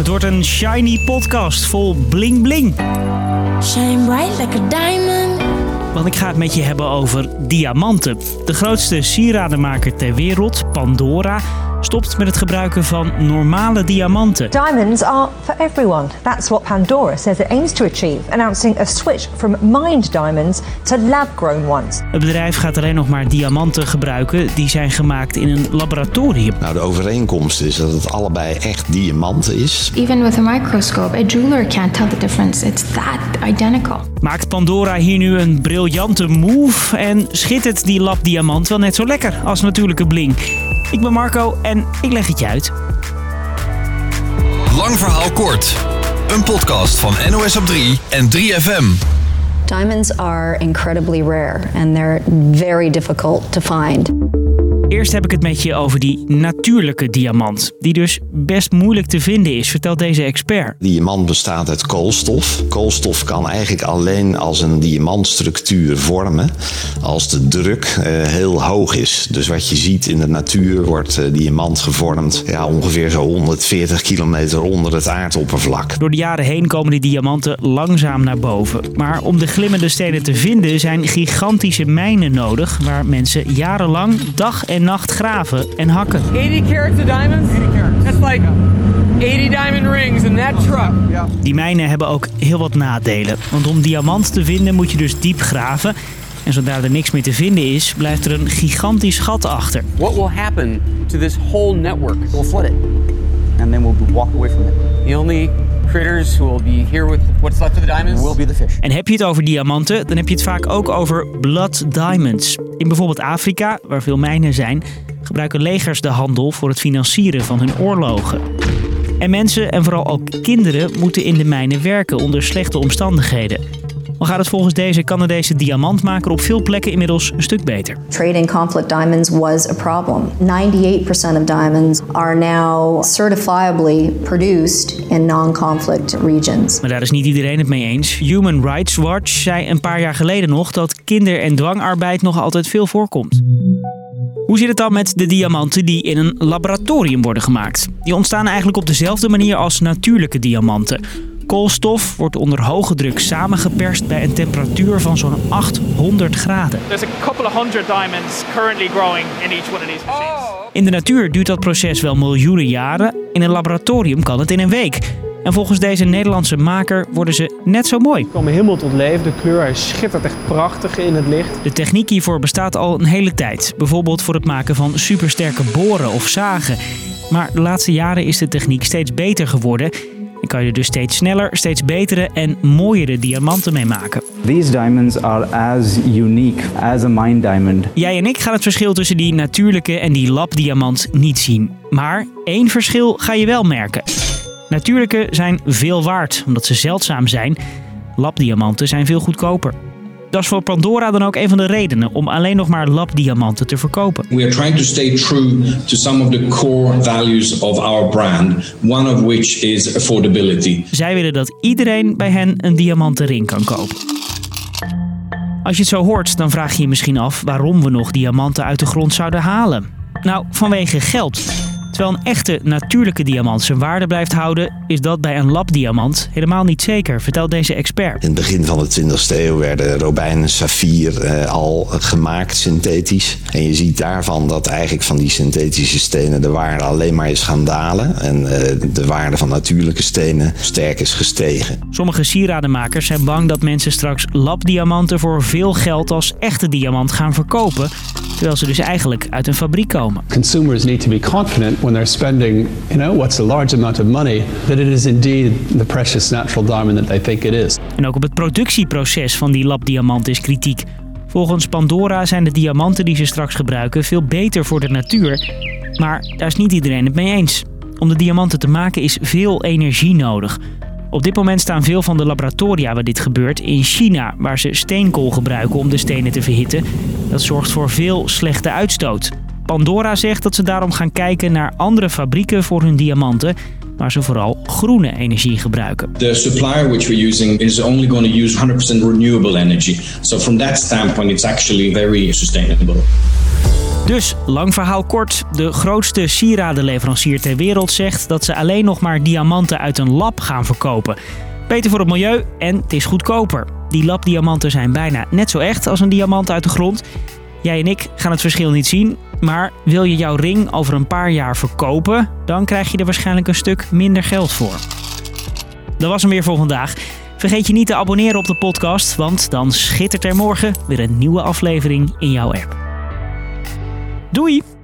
Het wordt een shiny podcast vol bling bling. Shine bright like a diamond. Want ik ga het met je hebben over diamanten. De grootste sieradenmaker ter wereld, Pandora, stopt met het gebruiken van normale diamanten. Diamonds are for everyone. That's what Pandora says it aims to achieve, announcing a switch from mined diamonds to lab grown ones. Het bedrijf gaat alleen nog maar diamanten gebruiken die zijn gemaakt in een laboratorium. Nou, de overeenkomst is dat het allebei echt diamanten is. Even with a microscope, a jeweler can't tell the difference. It's that identical. Maakt Pandora hier nu een briljante move en schittert die labdiamant wel net zo lekker als natuurlijke bling? Ik ben Marco en ik leg het je uit. Lang verhaal kort. Een podcast van NOS op 3 en 3FM. Diamonds are incredibly rare and they're very difficult to find. Eerst heb ik het met je over die natuurlijke diamant, die dus best moeilijk te vinden is, vertelt deze expert. Diamant bestaat uit koolstof. Koolstof kan eigenlijk alleen als een diamantstructuur vormen als de druk eh, heel hoog is. Dus wat je ziet in de natuur wordt eh, diamant gevormd ja, ongeveer zo 140 kilometer onder het aardoppervlak. Door de jaren heen komen die diamanten langzaam naar boven. Maar om de glimmende stenen te vinden zijn gigantische mijnen nodig, waar mensen jarenlang dag en nacht graven en hakken. 80 carats of diamonds? 80 carats. That's like 80 diamond rings in that truck. Die mijnen hebben ook heel wat nadelen. Want om diamant te vinden moet je dus diep graven. En zodra er niks meer te vinden is, blijft er een gigantisch gat achter. What will happen to this whole network? We'll flood it. And then we'll walk away from it. The only critters who will be here with what's left of the diamonds will be the fish. En heb je het over diamanten, dan heb je het vaak ook over blood diamonds. In bijvoorbeeld Afrika, waar veel mijnen zijn, gebruiken legers de handel voor het financieren van hun oorlogen. En mensen, en vooral ook kinderen, moeten in de mijnen werken onder slechte omstandigheden. Al gaat het volgens deze Canadese diamantmaker op veel plekken inmiddels een stuk beter. Trade in conflict diamonds was a problem. 98% of diamonds are now certifiably produced in non-conflict regions. Maar daar is niet iedereen het mee eens. Human Rights Watch zei een paar jaar geleden nog dat kinder- en dwangarbeid nog altijd veel voorkomt. Hoe zit het dan met de diamanten die in een laboratorium worden gemaakt? Die ontstaan eigenlijk op dezelfde manier als natuurlijke diamanten. Koolstof wordt onder hoge druk samengeperst bij een temperatuur van zo'n 800 graden. There's a couple of hundred diamonds currently growing in each one of these machines. In de natuur duurt dat proces wel miljoenen jaren. In een laboratorium kan het in een week. En volgens deze Nederlandse maker worden ze net zo mooi. komen helemaal tot leven. De kleur hij schittert echt prachtig in het licht. De techniek hiervoor bestaat al een hele tijd. Bijvoorbeeld voor het maken van supersterke boren of zagen. Maar de laatste jaren is de techniek steeds beter geworden. Kan je dus steeds sneller, steeds betere en mooiere diamanten mee maken. These diamonds are as unique as a mine diamond. Jij en ik gaan het verschil tussen die natuurlijke en die labdiamant niet zien. Maar één verschil ga je wel merken. Natuurlijke zijn veel waard, omdat ze zeldzaam zijn. Labdiamanten zijn veel goedkoper. Dat is voor Pandora dan ook een van de redenen om alleen nog maar labdiamanten te verkopen. We are trying to stay true to some of the core values of our brand, one of which is affordability. Zij willen dat iedereen bij hen een diamanten ring kan kopen. Als je het zo hoort, dan vraag je je misschien af waarom we nog diamanten uit de grond zouden halen. Nou, vanwege geld. Terwijl een echte natuurlijke diamant zijn waarde blijft houden, is dat bij een labdiamant helemaal niet zeker, vertelt deze expert. In het begin van de 20e eeuw werden robijn en saffier eh, al gemaakt synthetisch. En je ziet daarvan dat eigenlijk van die synthetische stenen de waarde alleen maar is gaan dalen. En eh, de waarde van natuurlijke stenen sterk is gestegen. Sommige sieradenmakers zijn bang dat mensen straks labdiamanten voor veel geld als echte diamant gaan verkopen, terwijl ze dus eigenlijk uit een fabriek komen. Consumers need to be confident when they're spending, you know, what's a large amount of money, that it is indeed the precious natural diamond that they think it is. En ook op het productieproces van die labdiamant is kritiek. Volgens Pandora zijn de diamanten die ze straks gebruiken veel beter voor de natuur. Maar daar is niet iedereen het mee eens. Om de diamanten te maken is veel energie nodig. Op dit moment staan veel van de laboratoria waar dit gebeurt in China, waar ze steenkool gebruiken om de stenen te verhitten. Dat zorgt voor veel slechte uitstoot. Pandora zegt dat ze daarom gaan kijken naar andere fabrieken voor hun diamanten, waar ze vooral groene energie gebruiken. The supplier which we're using is only going to use 100% renewable energy. So from that standpoint, it's actually very sustainable. Dus, lang verhaal kort. De grootste sieradenleverancier ter wereld zegt dat ze alleen nog maar diamanten uit een lab gaan verkopen. Beter voor het milieu en het is goedkoper. Die labdiamanten zijn bijna net zo echt als een diamant uit de grond. Jij en ik gaan het verschil niet zien, maar wil je jouw ring over een paar jaar verkopen, dan krijg je er waarschijnlijk een stuk minder geld voor. Dat was hem weer voor vandaag. Vergeet je niet te abonneren op de podcast, want dan schittert er morgen weer een nieuwe aflevering in jouw app. Doei!